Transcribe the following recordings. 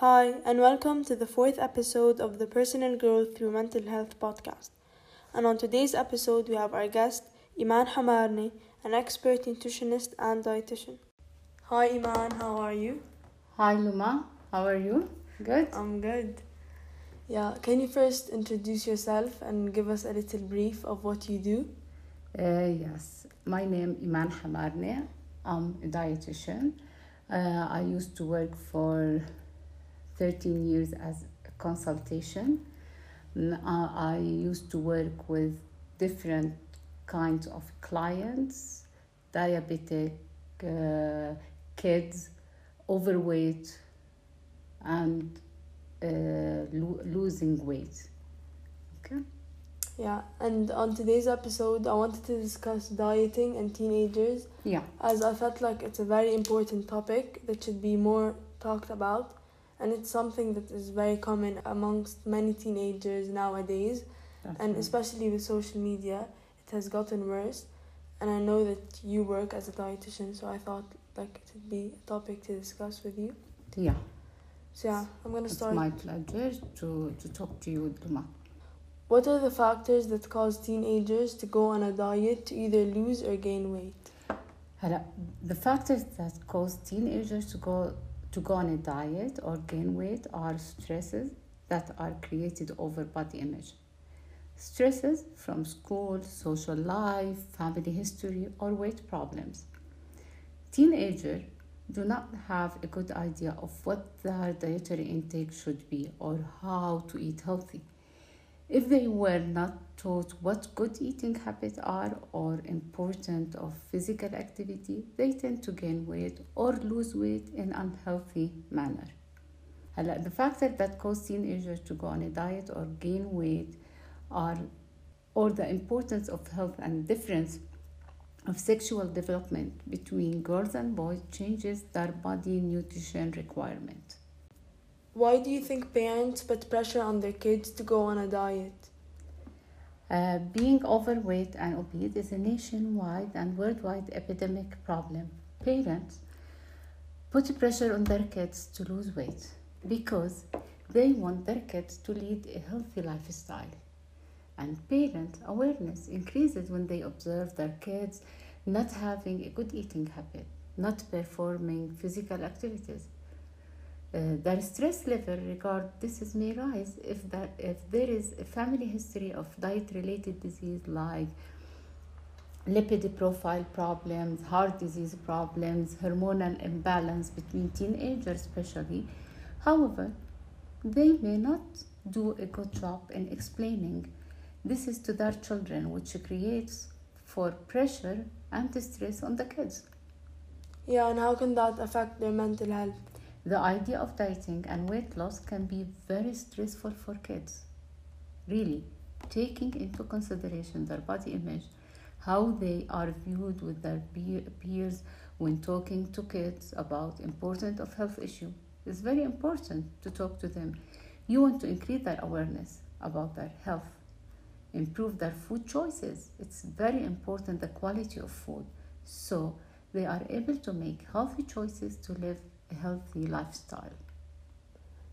Hi, and welcome to the fourth episode of the Personal Growth Through Mental Health podcast. And on today's episode, we have our guest, Eman Hamarneh, an expert nutritionist and dietitian. Hi, Eman, how are you? Hi Luma, how are you? Good. I'm good. Yeah, can you first introduce yourself and give us a little brief of what you do? Uh, yes, my name is Eman Hamarneh. I'm a dietitian. Uh, I used to work for 13 years as a consultation. Uh, I used to work with different kinds of clients, diabetic, uh, kids, overweight, and uh, lo- losing weight. Okay. Yeah, and on today's episode, I wanted to discuss dieting and teenagers Yeah. as I felt like it's a very important topic that should be more talked about and it's something that is very common amongst many teenagers nowadays. That's and especially with social media it has gotten worse. And i know that you work as a dietitian so i thought like it would be a topic to discuss with you. Yeah. So yeah i'm going to start. my pleasure to, to talk to you Duma. what are the factors that cause teenagers to go on a diet to either lose or gain weight? The factors that cause teenagers to go to go on a diet or gain weight are stresses that are created over body image. Stresses from school, social life, family history, or weight problems. Teenagers do not have a good idea of what their dietary intake should be or how to eat healthy if they were not taught what good eating habits are or importance of physical activity, they tend to gain weight or lose weight in unhealthy manner. The factors that cause teenagers to go on a diet or gain weight are or the importance of health and difference of sexual development between girls and boys changes their body nutrition requirement why do you think parents put pressure on their kids to go on a diet Uh, being overweight and obese is a nationwide and worldwide epidemic problem. Parents put pressure on their kids to lose weight because they want their kids to lead a healthy lifestyle. And parent awareness increases when they observe their kids not having a good eating habit, not performing physical activities. Uh, their stress level regard this is may rise if that if there is a family history of diet related disease like lipid profile problems heart disease problems hormonal imbalance between teenagers especially. However they may not do a good job in explaining this is to their children which creates for pressure and stress on the kids. Yeah and how can that affect their mental health The idea of dieting and weight loss can be very stressful for kids. Really, taking into consideration their body image, how they are viewed with their peers when talking to kids about important of health issue is very important to talk to them. You want to increase their awareness about their health, improve their food choices. It's very important the quality of food so they are able to make healthy choices to live a healthy lifestyle.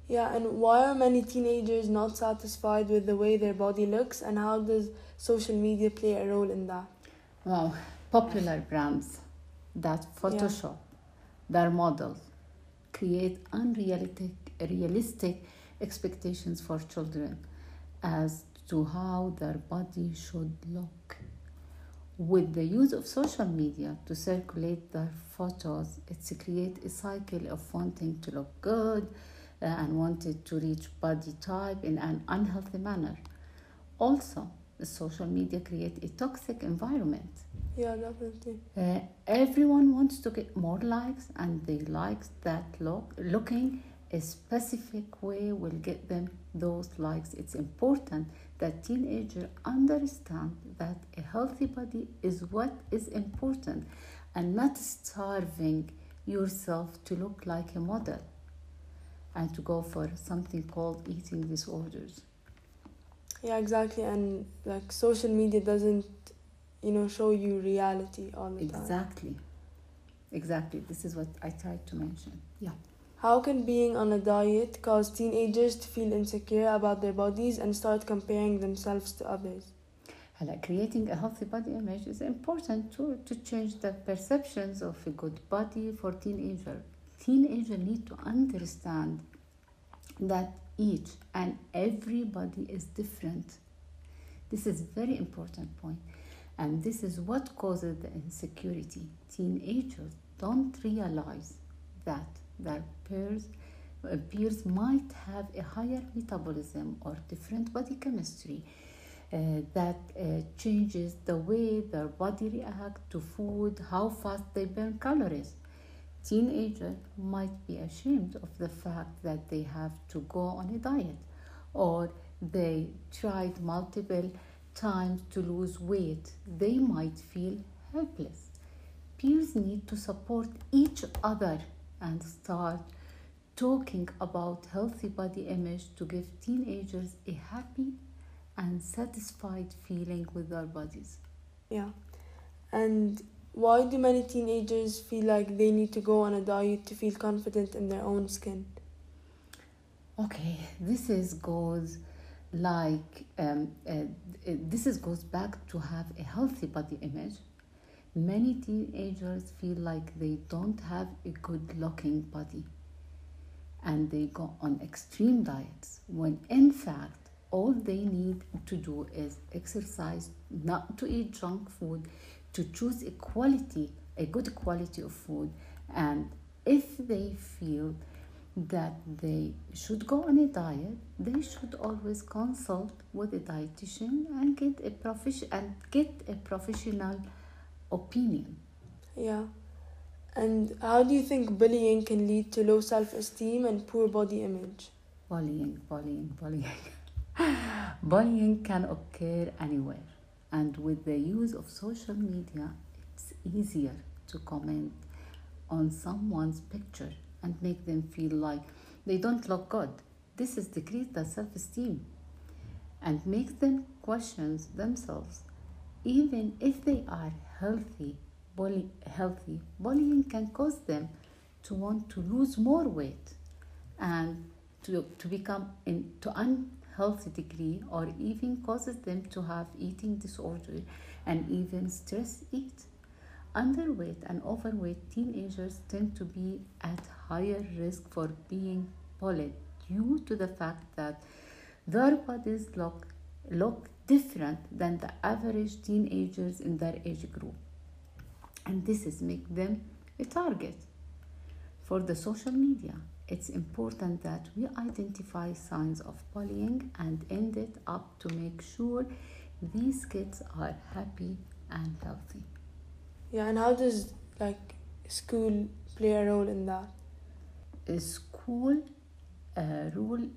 yeah and why are many teenagers not satisfied with the way their body looks and how does social media play a role in that Wow, popular brands that Photoshop their models create unrealistic realistic expectations for children as to how their body should look. With the use of social media to circulate their photos, it's create a cycle of wanting to look good uh, and wanted to reach body type in an unhealthy manner. Also, the social media create a toxic environment. yeah definitely Uh, everyone wants to get more likes, and the likes that look looking a specific way will get them those likes. It's important that teenagers understand that a healthy body is what is important, and not starving yourself to look like a model, and to go for something called eating disorders. Yeah, exactly. And like social media doesn't, you know, show you reality all the time. Exactly. Exactly. This is what I tried to mention. Yeah. how can being on a diet cause teenagers to feel insecure about their bodies and start comparing themselves to others? هلا creating a healthy body image is important to, to change the perceptions of a good body for teenager. Teenager need to understand that each and everybody is different. This is very important point. And this is what causes the insecurity. Teenagers don't realize that their peers, uh, peers might have a higher metabolism or different body chemistry uh, that uh, changes the way their body react to food, how fast they burn calories. Teenagers might be ashamed of the fact that they have to go on a diet or they tried multiple times to lose weight. They might feel helpless. Peers need to support each other and start talking about healthy body image to give teenagers a happy and satisfied feeling with their bodies. Yeah. And why do many teenagers feel like they need to go on a diet to feel confident in their own skin? Okay, this is goes like um, uh, this is goes back to have a healthy body image. Many teenagers feel like they don't have a good looking body and they go on extreme diets when in fact all they need to do is exercise, not to eat junk food, to choose a quality, a good quality of food, and if they feel that they should go on a diet, they should always consult with a dietitian and get a prof- and get a professional opinion. Yeah. And how do you think bullying can lead to low self esteem and poor body image? Bullying, bullying, bullying. bullying can occur anywhere, and with the use of social media, it's easier to comment on someone's picture and make them feel like they don't look good. This is decrease their self-esteem and makes them question themselves. Even if they are healthy, bully, healthy, bullying can cause them to want to lose more weight and to, to become in, to unhealthy degree or even causes them to have eating disorder and even stress eat. Underweight and overweight teenagers tend to be at higher risk for being bullied due to the fact that their bodies look, look different than the average teenagers in their age group. And this is make them a target for the social media. It's important that we identify signs of bullying and end it up to make sure these kids are happy and healthy. Yeah, and how does like school play a role in that? A school uh, rule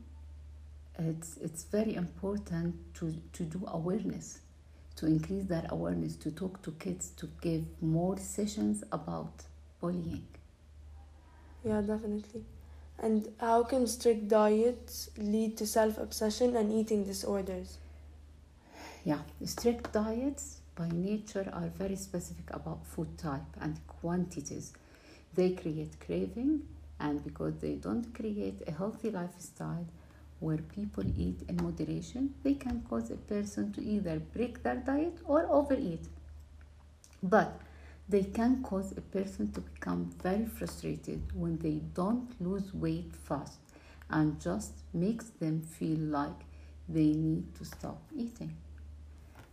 it's it's very important to to do awareness to increase that awareness to talk to kids to give more sessions about bullying Yeah, definitely. And how can strict diets lead to self obsession and eating disorders? yeah strict diets by nature are very specific about food type and quantities they create craving and because they don't create a healthy lifestyle where people eat in moderation they can cause a person to either break their diet or overeat but they can cause a person to become very frustrated when they don't lose weight fast and just makes them feel like they need to stop eating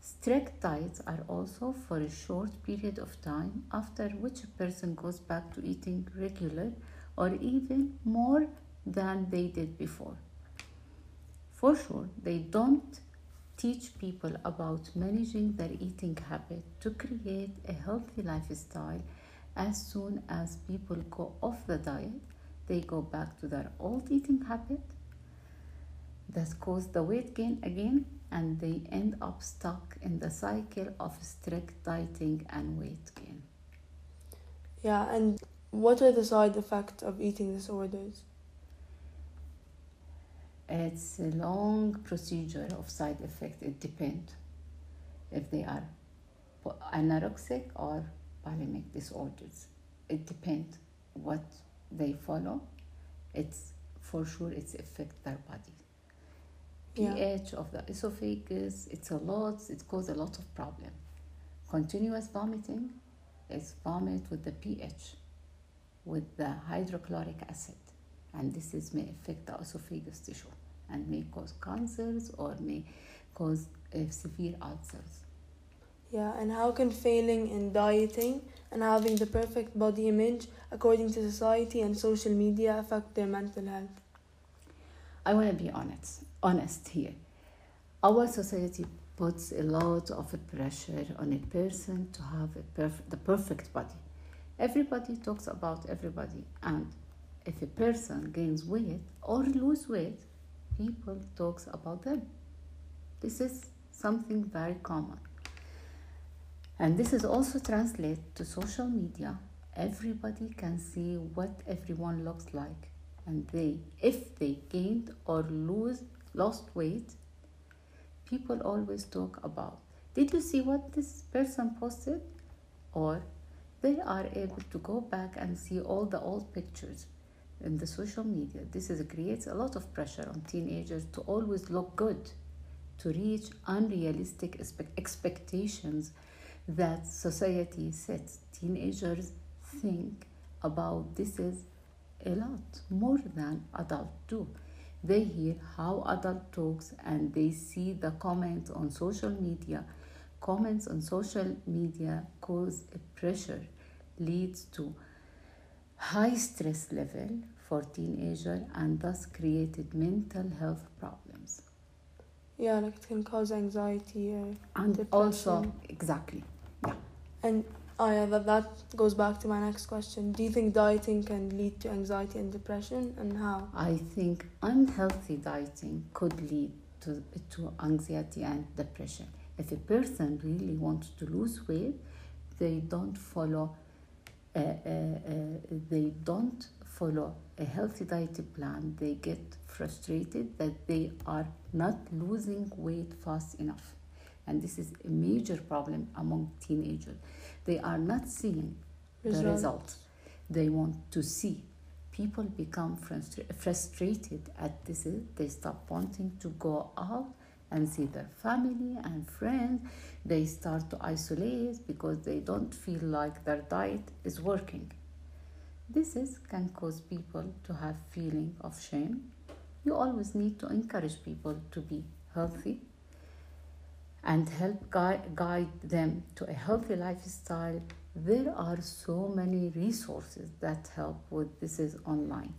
Strict diets are also for a short period of time, after which a person goes back to eating regular or even more than they did before. For sure, they don't teach people about managing their eating habit to create a healthy lifestyle. As soon as people go off the diet, they go back to their old eating habit that cause the weight gain again and they end up stuck in the cycle of strict dieting and weight gain. Yeah, and what are the side effects of eating disorders? It's a long procedure of side effects. It depends if they are anorexic or bulimic disorders. It depends what they follow. it's for sure it's affect their body. Yeah. pH of the esophagus, it's a lot, it causes a lot of problem. Continuous vomiting is vomit with the pH, with the hydrochloric acid, and this is may affect the esophagus tissue and may cause cancers or may cause uh, severe ulcers. Yeah, and how can failing in dieting and having the perfect body image according to society and social media affect their mental health? I want to be honest, honest here. Our society puts a lot of pressure on a person to have a perf- the perfect body. Everybody talks about everybody, and if a person gains weight or lose weight, people talks about them. This is something very common. And this is also translated to social media. Everybody can see what everyone looks like and they if they gained or lose lost weight people always talk about did you see what this person posted or they are able to go back and see all the old pictures in the social media. This is creates a lot of pressure on teenagers to always look good to reach unrealistic expect- expectations that society sets. Teenagers think about this is a lot more than adult do. They hear how adult talks and they see the comments on social media. Comments on social media cause a pressure leads to high stress level for teenager and thus created mental health problems Yeah, like it can cause anxiety or and Depression. also exactly Yeah. and oh yeah, that, that goes back to my next question. Do you think dieting can lead to anxiety and depression and how? I think unhealthy dieting could lead to, to anxiety and depression. If a person really wants to lose weight, they don't follow uh, uh, uh, Uh, uh, uh, they don't follow a healthy diet plan. They get frustrated that they are not losing weight fast enough. And this is a major problem among teenagers. They are not seeing the Result. result they want to see. People become frustra- frustrated at this. They stop wanting to go out and see their family and friends. They start to isolate because they don't feel like their diet is working. This is can cause people to have feeling of shame. You always need to encourage people to be healthy and help guide, guide them to a healthy lifestyle there are so many resources that help with this is online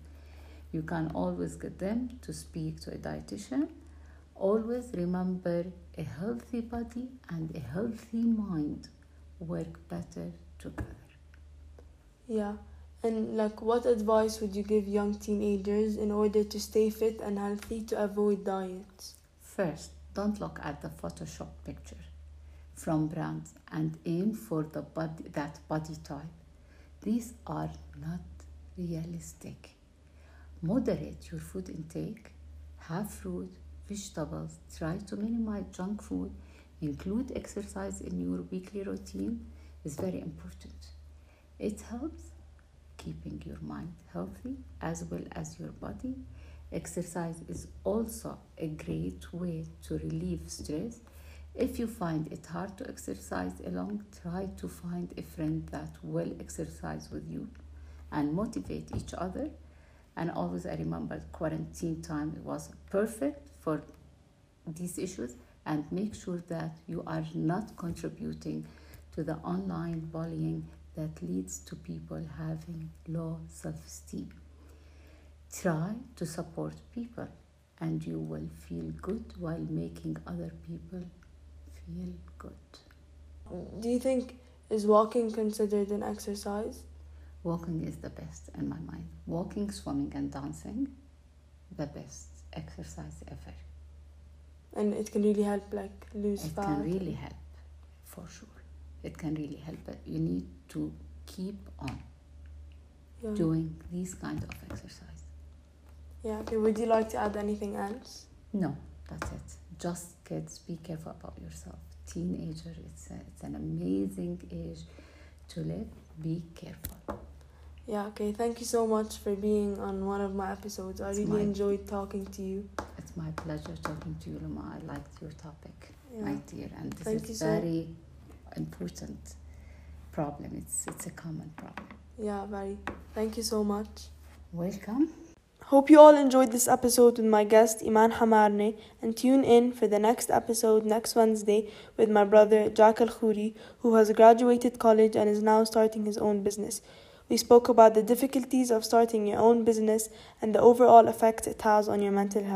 you can always get them to speak to a dietitian always remember a healthy body and a healthy mind work better together Yeah. And like what advice would you give young teenagers in order to stay fit and healthy to avoid diets? First, don't look at the Photoshop picture from brands and aim for the body, that body type. These are not realistic. Moderate your food intake. Have fruit, vegetables. Try to minimize junk food. Include exercise in your weekly routine is very important. It helps keeping your mind healthy as well as your body. Exercise is also a great way to relieve stress. If you find it hard to exercise alone, try to find a friend that will exercise with you and motivate each other. And always, I remember quarantine time was perfect for these issues. And make sure that you are not contributing to the online bullying that leads to people having low self esteem. Try to support people, and you will feel good while making other people feel good. Do you think is walking considered an exercise? Walking is the best in my mind. Walking, swimming, and dancing, the best exercise ever. And it can really help like lose It fat. can really help, for sure. It can really help, but you need to keep on yeah. doing these kind of exercise. yeah. Okay. Would you like to add anything else? No, that's it. Just kids, be careful about yourself. Teenager, it's, a, it's an amazing age to live. Be careful. Yeah, okay. Thank you so much for being on one of my episodes. I It's really enjoyed talking to you. It's my pleasure talking to you, Luma. I liked your topic, Yeah. my dear, and this Thank is so- very important problem. It's it's a common problem. Yeah, very. Thank you so much. Welcome. Hope you all enjoyed this episode with my guest Eman Hamarneh and tune in for the next episode next Wednesday with my brother Jack Al Khouri who has graduated college and is now starting his own business. We spoke about the difficulties of starting your own business and the overall effect it has on your mental health.